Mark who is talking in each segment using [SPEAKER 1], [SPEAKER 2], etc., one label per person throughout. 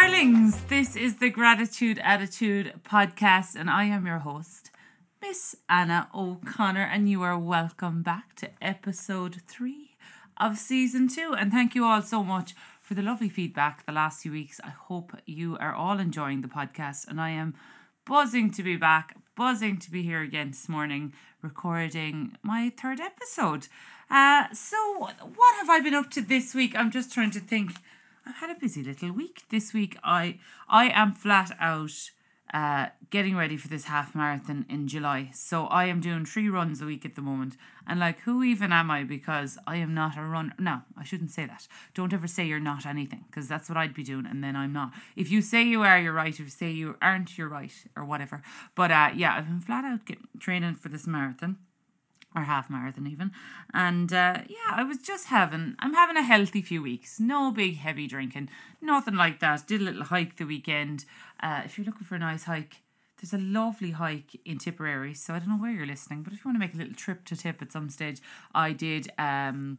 [SPEAKER 1] darlings. This is the Gratitude Attitude podcast, and I am your host, Miss Anna O'Connor, and you are welcome back to episode three of season two. And thank you all so much for the lovely feedback the last few weeks. I hope you are all enjoying the podcast, and I am buzzing to be back, buzzing to be here again this morning, recording my third episode. Uh, so, what have I been up to this week? I'm just trying to think. I've had a busy little week this week. I I am flat out uh, getting ready for this half marathon in July. So I am doing three runs a week at the moment. And like, who even am I? Because I am not a runner. No, I shouldn't say that. Don't ever say you're not anything, because that's what I'd be doing, and then I'm not. If you say you are, you're right. If you say you aren't, you're right, or whatever. But uh, yeah, I've been flat out getting, training for this marathon or half marathon even. And uh, yeah, I was just having, I'm having a healthy few weeks. No big heavy drinking, nothing like that. Did a little hike the weekend. Uh, if you're looking for a nice hike, there's a lovely hike in Tipperary. So I don't know where you're listening, but if you want to make a little trip to Tip at some stage, I did. Um,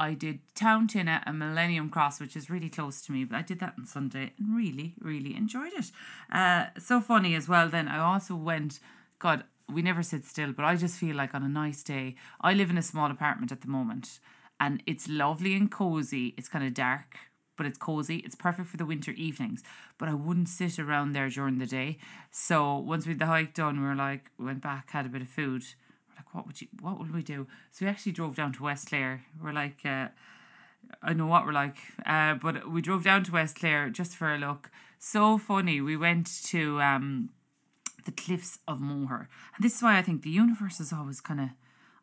[SPEAKER 1] I did Tountinna and Millennium Cross, which is really close to me, but I did that on Sunday and really, really enjoyed it. Uh, so funny as well. Then I also went, God, we never sit still, but I just feel like on a nice day, I live in a small apartment at the moment and it's lovely and cozy. It's kind of dark, but it's cozy. It's perfect for the winter evenings. But I wouldn't sit around there during the day. So once we had the hike done, we were like, we went back, had a bit of food. We're like, what would you, what would we do? So we actually drove down to West Clare. We're like, uh, I know what we're like, uh, but we drove down to West Clare just for a look. So funny. We went to um, the cliffs of Moher. And this is why I think the universe is always kind of,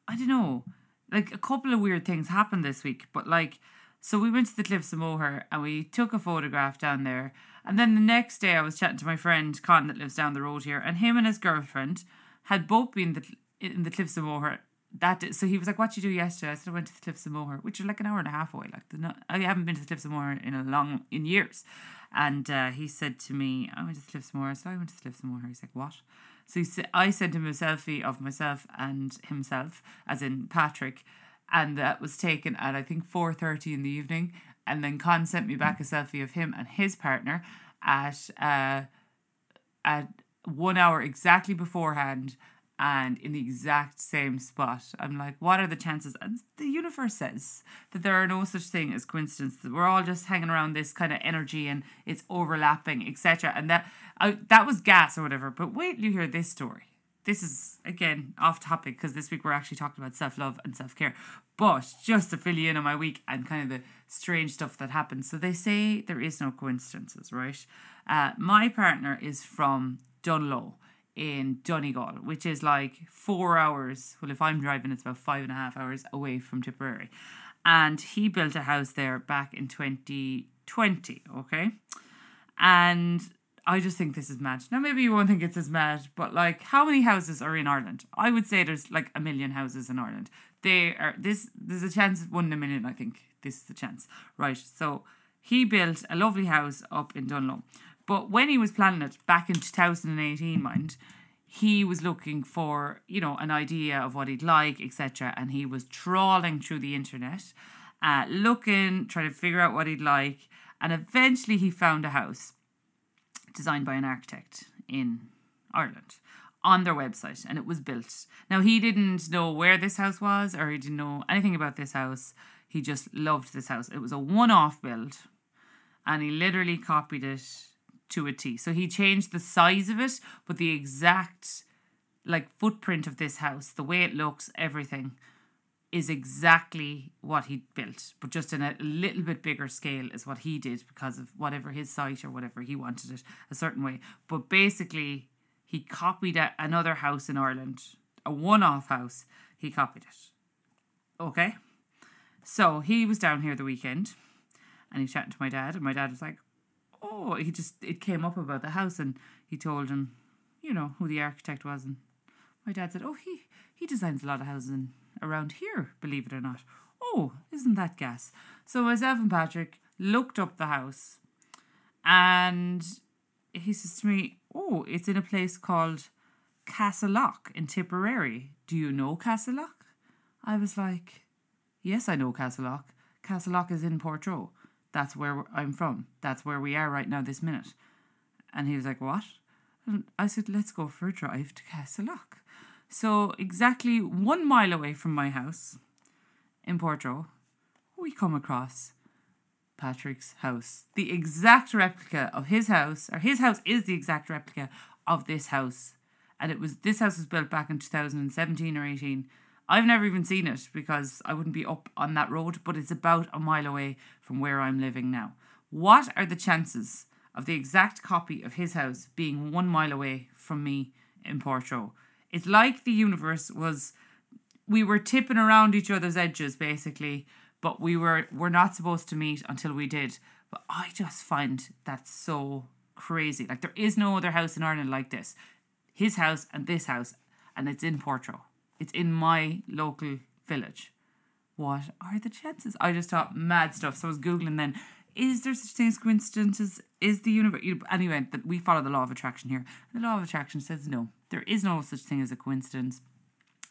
[SPEAKER 1] I don't know, like a couple of weird things happened this week, but like, so we went to the cliffs of Moher and we took a photograph down there. And then the next day I was chatting to my friend Con that lives down the road here, and him and his girlfriend had both been the, in the cliffs of Moher that day. so he was like, "What you do yesterday?" I said, "I went to the Cliffs of Moher, which are like an hour and a half away. Like the, I haven't been to the Cliffs of Moher in a long in years." And uh, he said to me, "I went to the Cliffs of Moher." So I went to the Cliffs of Moher. He's like, "What?" So he said, I sent him a selfie of myself and himself, as in Patrick, and that was taken at I think four thirty in the evening. And then Con sent me back a selfie of him and his partner at uh, at one hour exactly beforehand and in the exact same spot. I'm like, what are the chances? And the universe says that there are no such thing as coincidence. That we're all just hanging around this kind of energy and it's overlapping, etc. And that I, that was gas or whatever. But wait you hear this story. This is again off topic because this week we're actually talking about self love and self care. But just to fill you in on my week and kind of the strange stuff that happens. So they say there is no coincidences, right? Uh, my partner is from Dunlow in Donegal, which is like four hours. Well, if I'm driving, it's about five and a half hours away from Tipperary. And he built a house there back in 2020, okay? And I just think this is mad. Now, maybe you won't think it's as mad, but like, how many houses are in Ireland? I would say there's like a million houses in Ireland. They are this. There's a chance of one in a million. I think this is the chance, right? So he built a lovely house up in Dunlow, but when he was planning it back in 2018, mind, he was looking for, you know, an idea of what he'd like, etc. And he was trawling through the internet, uh, looking, trying to figure out what he'd like. And eventually he found a house designed by an architect in Ireland on their website and it was built. Now he didn't know where this house was or he didn't know anything about this house. He just loved this house. It was a one-off build and he literally copied it to a T. So he changed the size of it, but the exact like footprint of this house, the way it looks, everything is exactly what he built, but just in a little bit bigger scale is what he did because of whatever his site or whatever he wanted it a certain way. But basically, he copied another house in Ireland, a one off house. He copied it. Okay. So he was down here the weekend and he chatting to my dad, and my dad was like, oh, he just it came up about the house, and he told him, you know, who the architect was, and my dad said, oh, he he designs a lot of houses in, around here, believe it or not. Oh, isn't that gas? So myself and Patrick looked up the house, and he says to me, oh, it's in a place called Castleknock in Tipperary. Do you know Castleknock? I was like, yes, I know Castleknock. Castleknock is in Portroe That's where I'm from. That's where we are right now, this minute. And he was like, What? And I said, Let's go for a drive to Castleknock. So, exactly one mile away from my house in Portroe, we come across Patrick's house. The exact replica of his house, or his house is the exact replica of this house. And it was this house was built back in 2017 or 18. I've never even seen it because I wouldn't be up on that road, but it's about a mile away from where I'm living now. What are the chances of the exact copy of his house being one mile away from me in Portroe? It's like the universe was we were tipping around each other's edges basically, but we were we're not supposed to meet until we did. But I just find that so crazy. Like there is no other house in Ireland like this. His house and this house, and it's in Portroe. It's in my local village. What are the chances? I just thought mad stuff. So I was googling then. Is there such thing as coincidences? Is the universe anyway? That we follow the law of attraction here. The law of attraction says no. There is no such thing as a coincidence.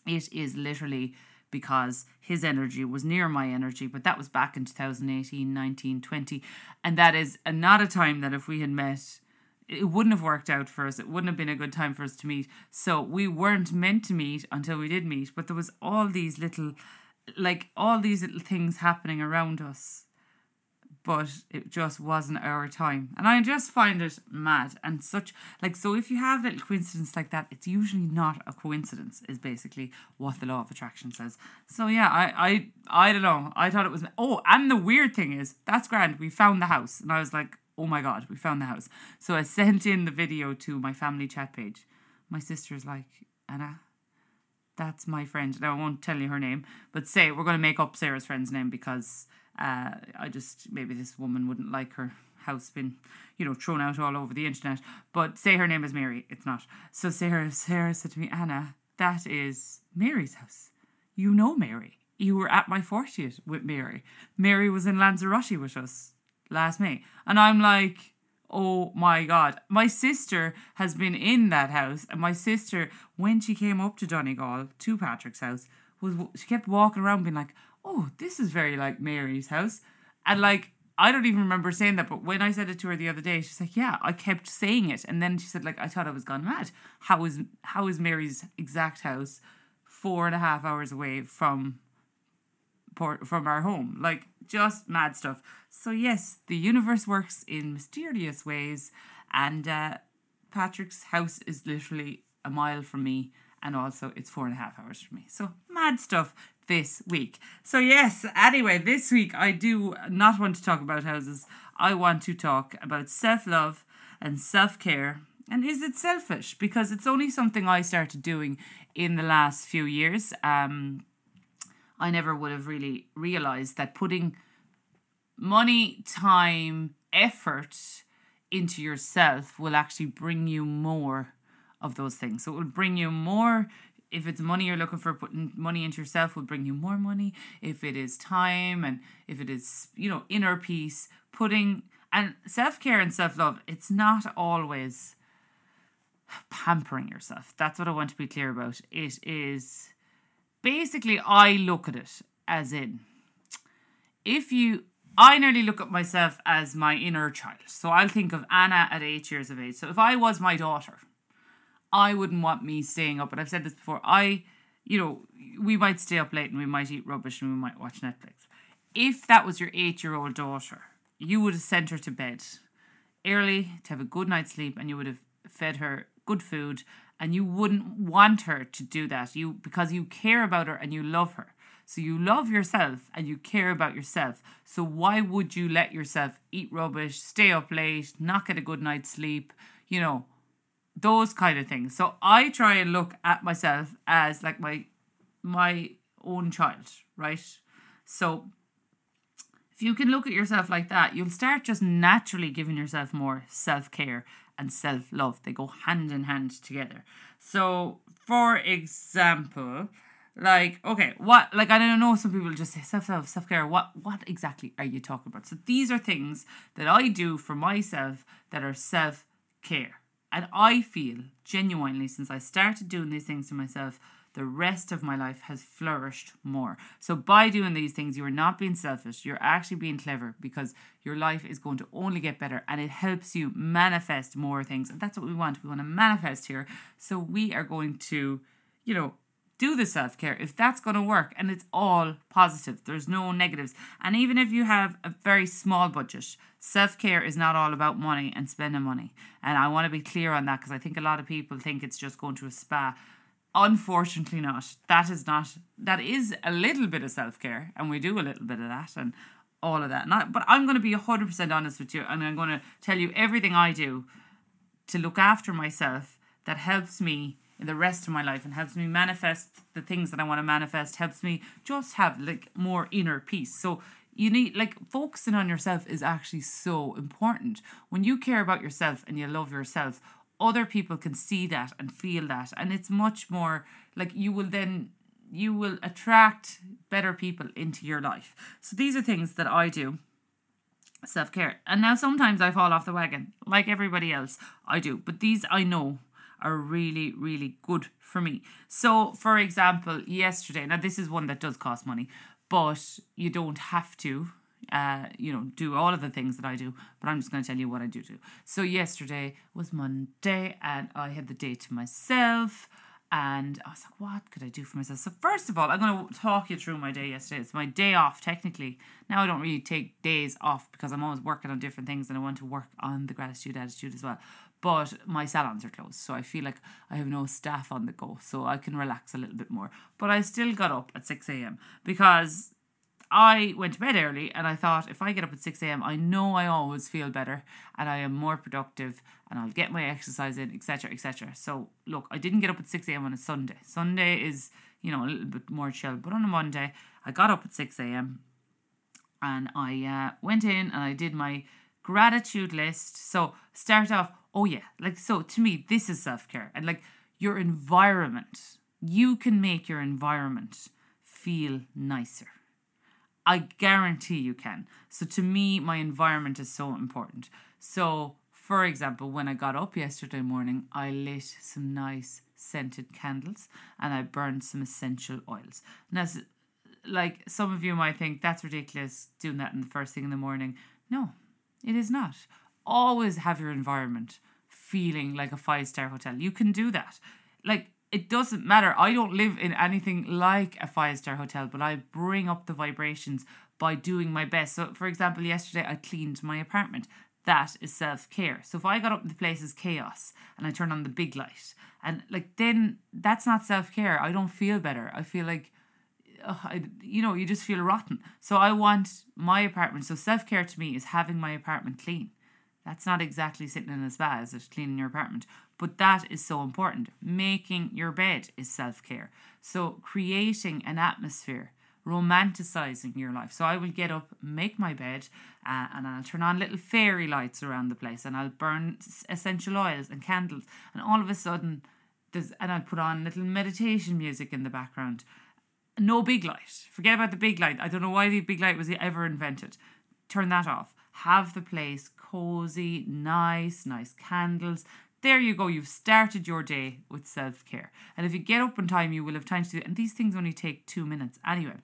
[SPEAKER 1] It is literally because his energy was near my energy, but that was back in 2018, 19, 20. And that is not a time that if we had met, it wouldn't have worked out for us. It wouldn't have been a good time for us to meet. So we weren't meant to meet until we did meet. But there was all these little, like all these little things happening around us. But it just wasn't our time. And I just find it mad and such like so if you have little coincidence like that, it's usually not a coincidence, is basically what the law of attraction says. So yeah, I I I don't know. I thought it was oh, and the weird thing is that's grand. We found the house. And I was like, oh my god, we found the house. So I sent in the video to my family chat page. My sister's like, Anna, that's my friend. Now I won't tell you her name, but say we're going to make up Sarah's friend's name because uh, I just maybe this woman wouldn't like her house been you know thrown out all over the internet. But say her name is Mary. It's not. So Sarah Sarah said to me, Anna, that is Mary's house. You know Mary. You were at my 40th with Mary. Mary was in Lanzarote with us last May. And I'm like, oh my God. My sister has been in that house. And my sister, when she came up to Donegal, to Patrick's house, was she kept walking around being like, oh, this is very like Mary's house. And like, I don't even remember saying that, but when I said it to her the other day, she's like, "Yeah, I kept saying it," and then she said, "Like I thought I was gone mad. How is how is Mary's exact house four and a half hours away from port from our home? Like just mad stuff." So yes, the universe works in mysterious ways, and uh, Patrick's house is literally a mile from me, and also it's four and a half hours from me. So mad stuff this week. So, yes, anyway, this week I do not want to talk about houses. I want to talk about self love and self care. And is it selfish? Because it's only something I started doing in the last few years. Um, I never would have really realized that putting money, time, effort into yourself will actually bring you more of those things. So it will bring you more if it's money you're looking for, putting money into yourself will bring you more money. If it is time and if it is, you know, inner peace, putting and self care and self love, it's not always pampering yourself. That's what I want to be clear about. It is basically, I look at it as in if you I nearly look at myself as my inner child. So I'll think of Anna at eight years of age. So if I was my daughter, I wouldn't want me staying up. And I've said this before. I, you know, we might stay up late and we might eat rubbish and we might watch Netflix. If that was your eight year old daughter, you would have sent her to bed early to have a good night's sleep and you would have fed her good food and you wouldn't want her to do that you because you care about her and you love her so you love yourself and you care about yourself so why would you let yourself eat rubbish stay up late not get a good night's sleep you know those kind of things. So I try and look at myself as like my my own child, right? So if you can look at yourself like that, you'll start just naturally giving yourself more self-care and self-love. They go hand in hand together. So for example, like okay, what like I don't know some people just say self-love, self-care. What what exactly are you talking about? So these are things that I do for myself that are self-care and I feel genuinely, since I started doing these things to myself, the rest of my life has flourished more. So, by doing these things, you are not being selfish, you're actually being clever because your life is going to only get better and it helps you manifest more things. And that's what we want. We want to manifest here. So, we are going to, you know, do the self care if that's going to work and it's all positive. There's no negatives. And even if you have a very small budget, self care is not all about money and spending money. And I want to be clear on that because I think a lot of people think it's just going to a spa. Unfortunately, not. That is not. That is a little bit of self care, and we do a little bit of that, and all of that. Not, but I'm going to be hundred percent honest with you, and I'm going to tell you everything I do to look after myself that helps me in the rest of my life and helps me manifest the things that I want to manifest, helps me just have like more inner peace. So you need like focusing on yourself is actually so important. When you care about yourself and you love yourself, other people can see that and feel that and it's much more like you will then you will attract better people into your life. So these are things that I do self care. And now sometimes I fall off the wagon, like everybody else. I do. But these I know are really, really good for me. So, for example, yesterday, now this is one that does cost money, but you don't have to. Uh, you know, do all of the things that I do, but I'm just going to tell you what I do do. So yesterday was Monday, and I had the day to myself, and I was like, what could I do for myself? So first of all, I'm going to talk you through my day yesterday. It's my day off technically. Now I don't really take days off because I'm always working on different things, and I want to work on the gratitude attitude as well but my salons are closed so i feel like i have no staff on the go so i can relax a little bit more but i still got up at 6am because i went to bed early and i thought if i get up at 6am i know i always feel better and i am more productive and i'll get my exercise in etc etc so look i didn't get up at 6am on a sunday. Sunday is you know a little bit more chill but on a monday i got up at 6am and i uh, went in and i did my gratitude list. So start off oh yeah like so to me this is self-care and like your environment. You can make your environment feel nicer i guarantee you can. So to me my environment is so important. So for example when i got up yesterday morning i lit some nice scented candles and i burned some essential oils. Now like some of you might think that's ridiculous doing that in the first thing in the morning. No it is not. Always have your environment feeling like a five star hotel. You can do that. Like, it doesn't matter. I don't live in anything like a five star hotel, but I bring up the vibrations by doing my best. So, for example, yesterday I cleaned my apartment. That is self care. So, if I got up the place is chaos and I turn on the big light, and like then that's not self care. I don't feel better. I feel like I, you know, you just feel rotten. So I want my apartment. So self care to me is having my apartment clean. That's not exactly sitting in a spa, is it? Cleaning your apartment. But that is so important. Making your bed is self care. So creating an atmosphere, romanticizing your life. So I will get up, make my bed, uh, and I'll turn on little fairy lights around the place, and I'll burn essential oils and candles, and all of a sudden, there's and I'll put on little meditation music in the background. No big light. Forget about the big light. I don't know why the big light was ever invented. Turn that off. Have the place cozy, nice, nice candles. There you go, you've started your day with self care. And if you get up on time, you will have time to do it. And these things only take two minutes anyway.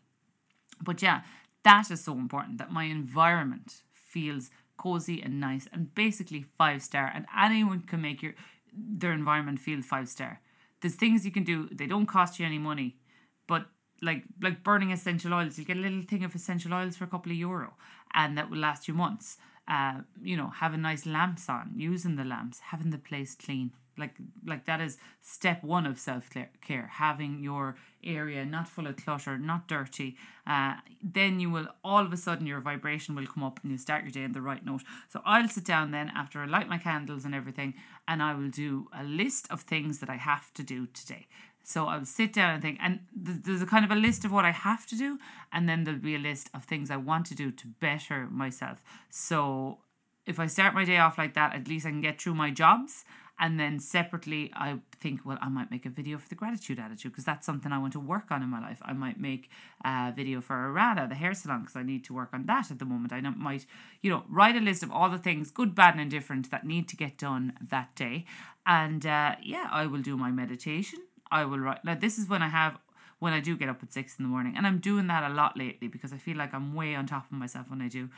[SPEAKER 1] But yeah, that is so important that my environment feels cozy and nice and basically five star. And anyone can make your their environment feel five star. There's things you can do, they don't cost you any money, but like like burning essential oils, you get a little thing of essential oils for a couple of euro and that will last you months. Uh, you know, having nice lamps on, using the lamps, having the place clean. Like like that is step one of self care. Having your area not full of clutter, not dirty. Uh, then you will all of a sudden your vibration will come up and you start your day in the right note. So I'll sit down then after I light my candles and everything, and I will do a list of things that I have to do today. So I'll sit down and think, and there's a kind of a list of what I have to do, and then there'll be a list of things I want to do to better myself. So if I start my day off like that, at least I can get through my jobs. And then separately, I think, well, I might make a video for the gratitude attitude because that's something I want to work on in my life. I might make a video for Arada, the hair salon, because I need to work on that at the moment. I might, you know, write a list of all the things, good, bad, and indifferent, that need to get done that day. And uh, yeah, I will do my meditation I will write. Now, this is when I have when I do get up at six in the morning, and I'm doing that a lot lately because I feel like I'm way on top of myself when I do.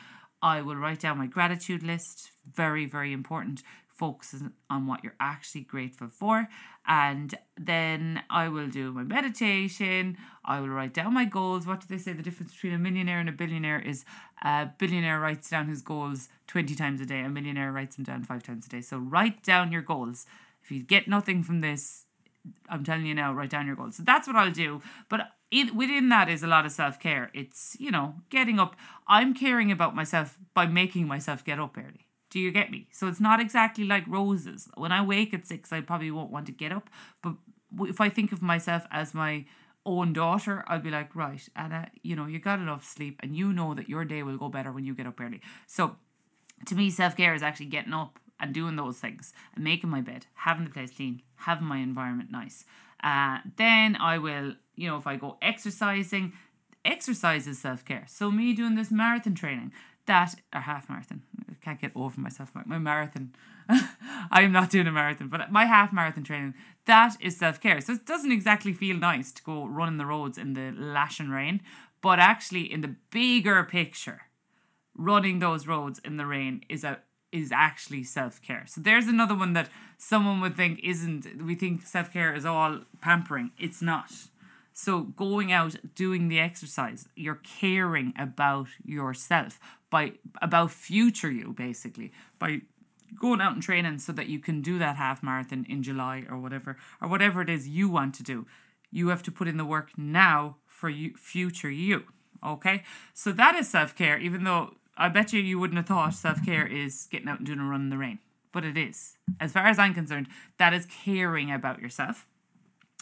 [SPEAKER 1] I will write down my gratitude list. Very, very important. Focus on what you're actually grateful for. And then I will do my meditation. I will write down my goals. What do they say? The difference between a millionaire and a billionaire is a billionaire writes down his goals 20 times a day, a millionaire writes them down five times a day. So write down your goals. If you get nothing from this, I'm telling you now, write down your goals. So that's what I'll do. But it, within that is a lot of self care. It's, you know, getting up. I'm caring about myself by making myself get up early. Do you get me? So it's not exactly like roses. When I wake at six, I probably won't want to get up. But if I think of myself as my own daughter, I'll be like, right, Anna, you know, you got enough sleep and you know that your day will go better when you get up early. So to me, self care is actually getting up and doing those things and making my bed, having the place clean, having my environment nice. Uh, then I will, you know, if I go exercising, exercise is self care. So me doing this marathon training, that or half marathon, I can't get over myself. My, marathon, I am not doing a marathon, but my half marathon training, that is self care. So it doesn't exactly feel nice to go running the roads in the lashing rain, but actually in the bigger picture, running those roads in the rain is a is actually self care. So there's another one that someone would think isn't. We think self care is all pampering. It's not. So going out, doing the exercise, you're caring about yourself by about future you basically by going out and training so that you can do that half marathon in July or whatever or whatever it is you want to do. You have to put in the work now for you future you. Okay, so that is self care. Even though I bet you you wouldn't have thought self care is getting out and doing a run in the rain, but it is. As far as I'm concerned, that is caring about yourself.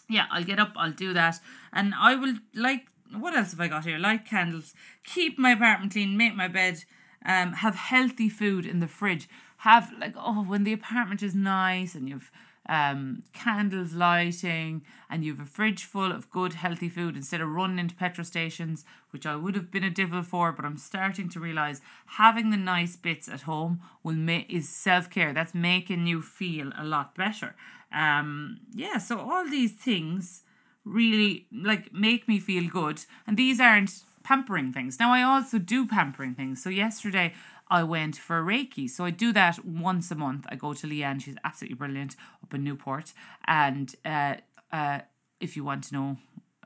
[SPEAKER 1] Yeah, I'll get up, I'll do that, and I will like. What else have I got here? Light candles, keep my apartment clean, make my bed, um, have healthy food in the fridge. Have like oh, when the apartment is nice and you've um, candles lighting, and you have a fridge full of good, healthy food instead of running into petrol stations, which I would have been a devil for. But I'm starting to realize having the nice bits at home will make is self care. That's making you feel a lot better. Um, yeah, so all these things really like make me feel good, and these aren't pampering things. Now I also do pampering things. So yesterday I went for Reiki. So I do that once a month. I go to Leanne, she's absolutely brilliant up in Newport. And uh, uh, if you want to know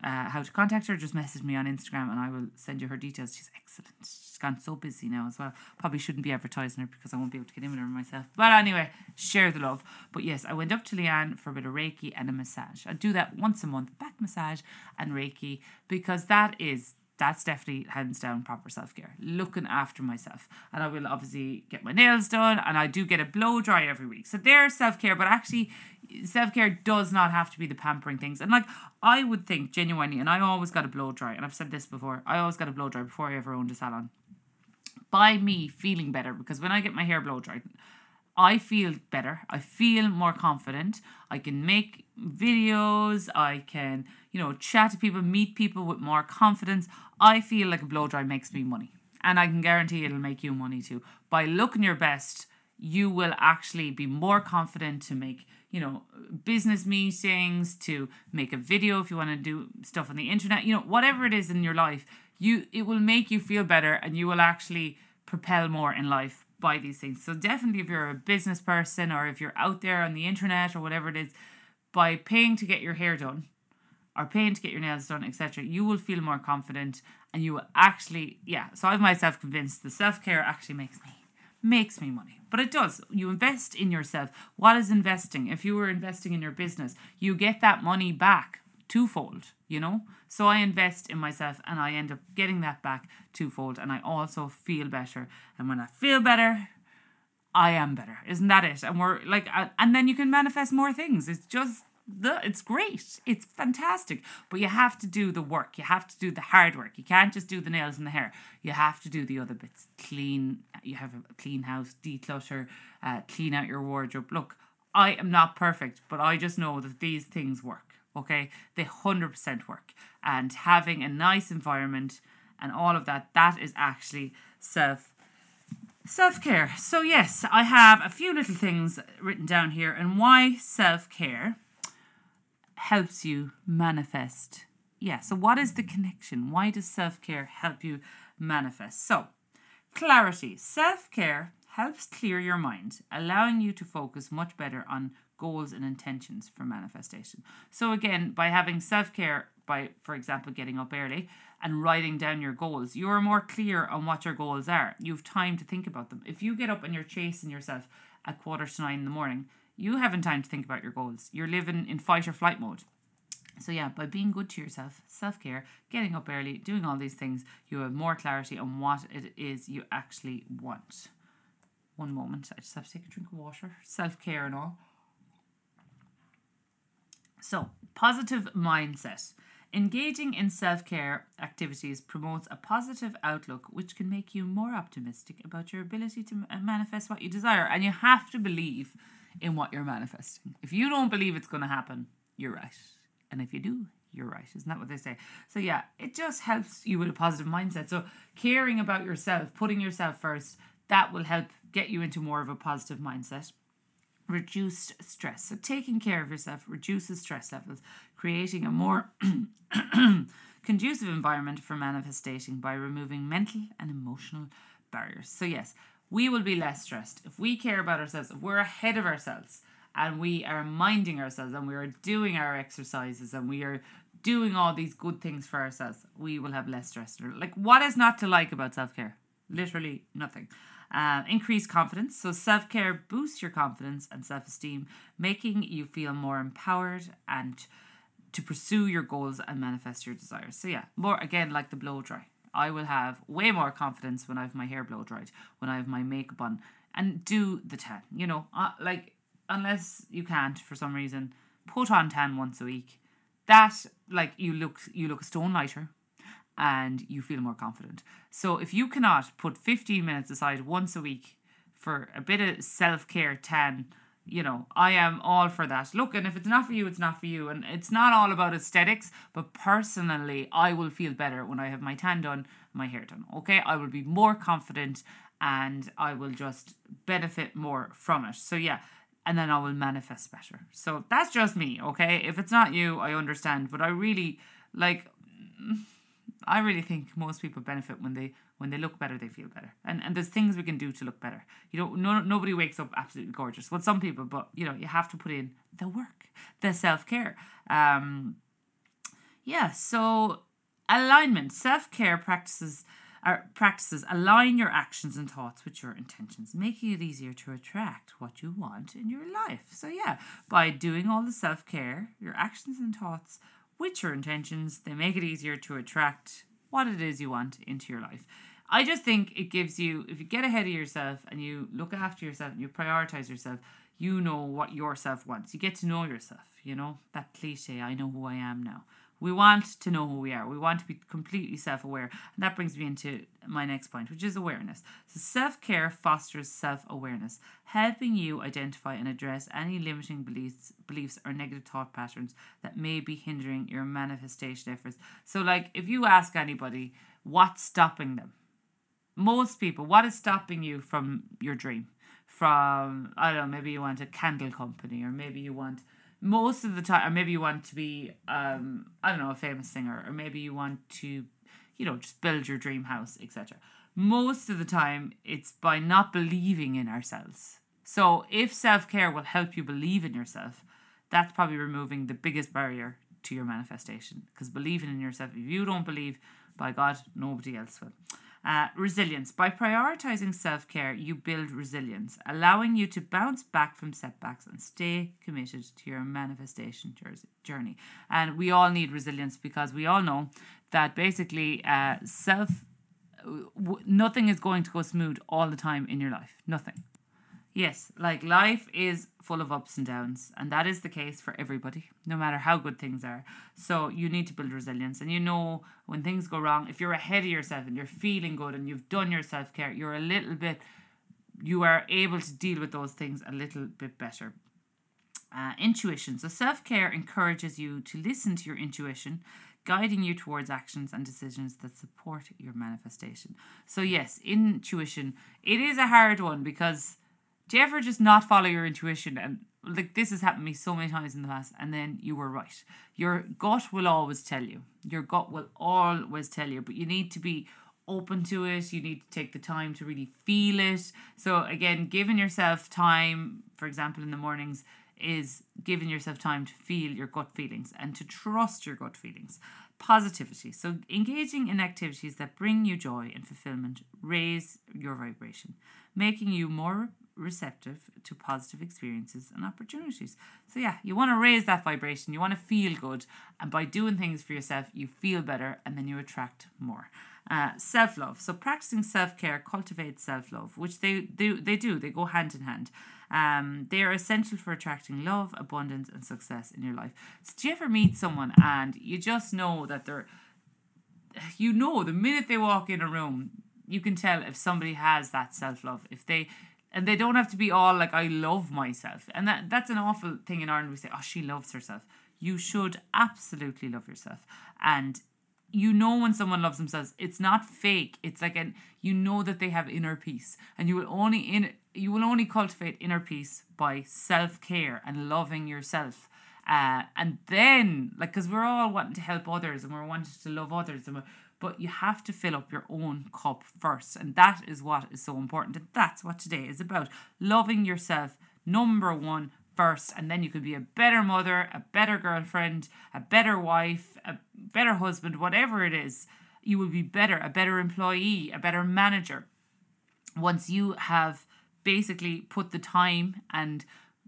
[SPEAKER 1] uh, how to contact her, just message me on Instagram and I will send you her details. She's excellent. She's gone so busy now as well. Probably shouldn't be advertising her because I won't be able to get in with her myself. But anyway, share the love. But yes, I went up to Leanne for a bit of Reiki and a massage. I do that once a month, back massage and Reiki, because that is that's definitely hands down proper self care. Looking after myself. And I will obviously get my nails done and I do get a blow dry every week. So there's self care, but actually self care does not have to be the pampering things. And like I would think genuinely, and I always got a blow dry, and I've said this before, I always got a blow dry before I ever owned a salon. By me feeling better, because when I get my hair blow dried, I feel better. I feel more confident. I can make videos. I can, you know, chat to people, meet people with more confidence. I feel like a blow dry makes me money. And I can guarantee it'll make you money too. By looking your best, you will actually be more confident to make, you know, business meetings, to make a video if you want to do stuff on the internet, you know, whatever it is in your life, you it will make you feel better and you will actually propel more in life by these things. So definitely if you're a business person or if you're out there on the internet or whatever it is, by paying to get your hair done or paying to get your nails done, etc., you will feel more confident and you will actually, yeah. So I've myself convinced the self care actually makes me makes me money. But it does. You invest in yourself. What is investing? If you were investing in your business, you get that money back twofold, you know? So I invest in myself and I end up getting that back twofold and I also feel better. And when I feel better, I am better. Isn't that it? And we're like, uh, and then you can manifest more things. It's just the it's great. It's fantastic. But you have to do the work. You have to do the hard work. You can't just do the nails and the hair. You have to do the other bits. Clean. You have a clean house, declutter, uh, clean out your wardrobe. Look, I am not perfect, but I just know that these things work. Okay, they hundred percent work. And having a nice environment and all of that, that is actually self self care. So yes, I have a few little things written down here, and why self care helps you manifest. Yeah, so what is the connection? Why does self care help you manifest? So, clarity. Self care helps clear your mind, allowing you to focus much better on goals and intentions for manifestation. So again, by having self-care by for example getting up early and writing down your goals, you're more clear on what your goals are. You've time to think about them. If you get up and you're chasing yourself at quarter to 9 in the morning, you haven't time to think about your goals. You're living in fight or flight mode. So, yeah, by being good to yourself, self care, getting up early, doing all these things, you have more clarity on what it is you actually want. One moment, I just have to take a drink of water. Self care and all. So, positive mindset. Engaging in self care activities promotes a positive outlook, which can make you more optimistic about your ability to manifest what you desire. And you have to believe in what you're manifesting. If you don't believe it's going to happen, you're right. And if you do, you're right. Isn't that what they say? So, yeah, it just helps you with a positive mindset. So, caring about yourself, putting yourself first, that will help get you into more of a positive mindset. Reduced stress. So, taking care of yourself reduces stress levels, creating a more conducive environment for manifesting by removing mental and emotional barriers. So, yes, we will be less stressed if we care about ourselves, if we're ahead of ourselves and we are minding ourselves and we are doing our exercises and we are doing all these good things for ourselves, we will have less stress. Like, what is not to like about self care? Literally nothing. Uh, increase confidence. So, self care boosts your confidence and self esteem, making you feel more empowered and to pursue your goals and manifest your desires. So, yeah, more again like the blow dry. I will have way more confidence when I have my hair blow dried, when I have my makeup on, and do the tan. You know, uh, like unless you can't for some reason, put on tan once a week. That like you look you look a stone lighter and you feel more confident. So if you cannot put 15 minutes aside once a week for a bit of self-care tan, you know, I am all for that. Look, and if it's not for you, it's not for you. And it's not all about aesthetics, but personally, I will feel better when I have my tan done, my hair done. Okay, I will be more confident and I will just benefit more from it. So, yeah, and then I will manifest better. So that's just me, okay? If it's not you, I understand, but I really like I really think most people benefit when they when they look better, they feel better. And and there's things we can do to look better. You know, no nobody wakes up absolutely gorgeous. Well, some people, but you know, you have to put in the work, the self care. Um, yeah. So alignment, self care practices our practices align your actions and thoughts with your intentions, making it easier to attract what you want in your life. So, yeah, by doing all the self care, your actions and thoughts with your intentions, they make it easier to attract what it is you want into your life. I just think it gives you, if you get ahead of yourself and you look after yourself and you prioritize yourself, you know what yourself wants. You get to know yourself, you know, that cliche, I know who I am now. We want to know who we are. We want to be completely self aware. And that brings me into my next point, which is awareness. So, self care fosters self awareness, helping you identify and address any limiting beliefs, beliefs or negative thought patterns that may be hindering your manifestation efforts. So, like if you ask anybody what's stopping them, most people, what is stopping you from your dream? From, I don't know, maybe you want a candle company, or maybe you want most of the time, or maybe you want to be, um, I don't know, a famous singer, or maybe you want to, you know, just build your dream house, etc. Most of the time, it's by not believing in ourselves. So, if self care will help you believe in yourself, that's probably removing the biggest barrier to your manifestation. Because believing in yourself, if you don't believe, by God, nobody else will. Uh, resilience. By prioritizing self care, you build resilience, allowing you to bounce back from setbacks and stay committed to your manifestation journey. And we all need resilience because we all know that basically uh, self, w- nothing is going to go smooth all the time in your life. Nothing. Yes, like life is full of ups and downs, and that is the case for everybody, no matter how good things are. So you need to build resilience, and you know when things go wrong, if you're ahead of yourself and you're feeling good and you've done your self care, you're a little bit, you are able to deal with those things a little bit better. Uh, intuition. So self care encourages you to listen to your intuition, guiding you towards actions and decisions that support your manifestation. So yes, intuition. It is a hard one because do you ever just not follow your intuition and like this has happened to me so many times in the past, and then you were right. Your gut will always tell you. Your gut will always tell you, but you need to be open to it. You need to take the time to really feel it. So again, giving yourself time, for example, in the mornings, is giving yourself time to feel your gut feelings and to trust your gut feelings. Positivity. So engaging in activities that bring you joy and fulfillment raise your vibration, making you more receptive to positive experiences and opportunities. So, yeah, you want to raise that vibration, you want to feel good, and by doing things for yourself, you feel better and then you attract more. Uh, self love. So, practicing self care cultivates self love, which they do, they do, they go hand in hand. Um, they are essential for attracting love, abundance, and success in your life. So, do you ever meet someone and you just know that they're, you know, the minute they walk in a room, you can tell if somebody has that self love. If they and they don't have to be all like I love myself. And that that's an awful thing in Ireland. We say, oh, she loves herself. You should absolutely love yourself, and you know when someone loves themselves, it's not fake. It's like an you know that they have inner peace, and you will only in you will only cultivate inner peace by self care and loving yourself. Uh, and then, like, because we're all wanting to help others and we're wanting to love others, and we're, but you have to fill up your own cup first. And that is what is so important. And that's what today is about loving yourself, number one, first. And then you can be a better mother, a better girlfriend, a better wife, a better husband, whatever it is. You will be better, a better employee, a better manager. Once you have basically put the time and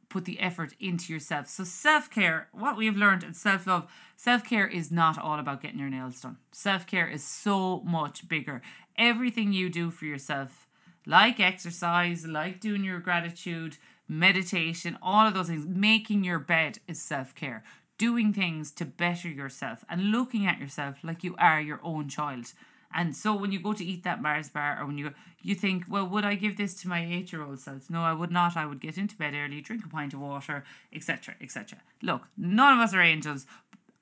[SPEAKER 1] put the effort into yourself. So, self care, what we have learned in self love, self care is not all about getting your nails done. Self care is so much bigger. Everything you do for yourself, like exercise, like doing your gratitude, meditation, all of those things, making your bed is self care. Doing things to better yourself and looking at yourself like you are your own child. And so when you go to eat that Mars bar, or when you you think, well, would I give this to my eight year old self? No, I would not. I would get into bed early, drink a pint of water, etc., etc. Look, none of us are angels.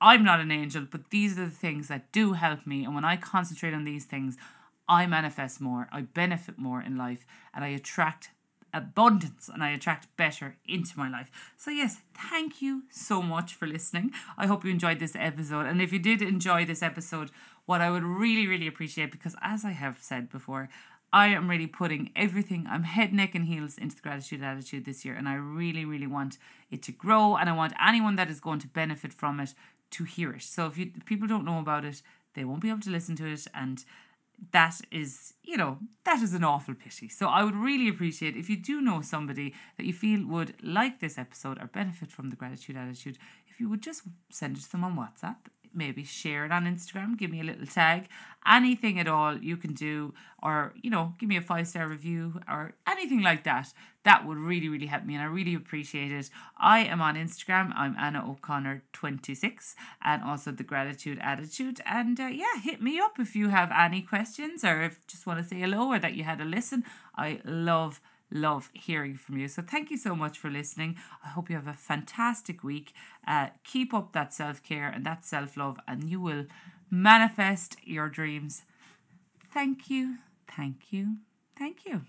[SPEAKER 1] I'm not an angel, but these are the things that do help me. And when I concentrate on these things, I manifest more, I benefit more in life, and I attract abundance and I attract better into my life. So, yes, thank you so much for listening. I hope you enjoyed this episode. And if you did enjoy this episode, what I would really, really appreciate, because as I have said before, I am really putting everything, I'm head, neck, and heels into the gratitude attitude this year. And I really, really want it to grow. And I want anyone that is going to benefit from it to hear it. So if, you, if people don't know about it, they won't be able to listen to it. And that is, you know, that is an awful pity. So I would really appreciate if you do know somebody that you feel would like this episode or benefit from the gratitude attitude, if you would just send it to them on WhatsApp maybe share it on Instagram, give me a little tag, anything at all you can do, or you know, give me a five star review or anything like that. That would really, really help me, and I really appreciate it. I am on Instagram. I'm Anna O'Connor twenty six, and also the Gratitude Attitude. And uh, yeah, hit me up if you have any questions or if just want to say hello or that you had a listen. I love love hearing from you. So thank you so much for listening. I hope you have a fantastic week. Uh, keep up that self care and that self love, and you will manifest your dreams. Thank you, thank you, thank you.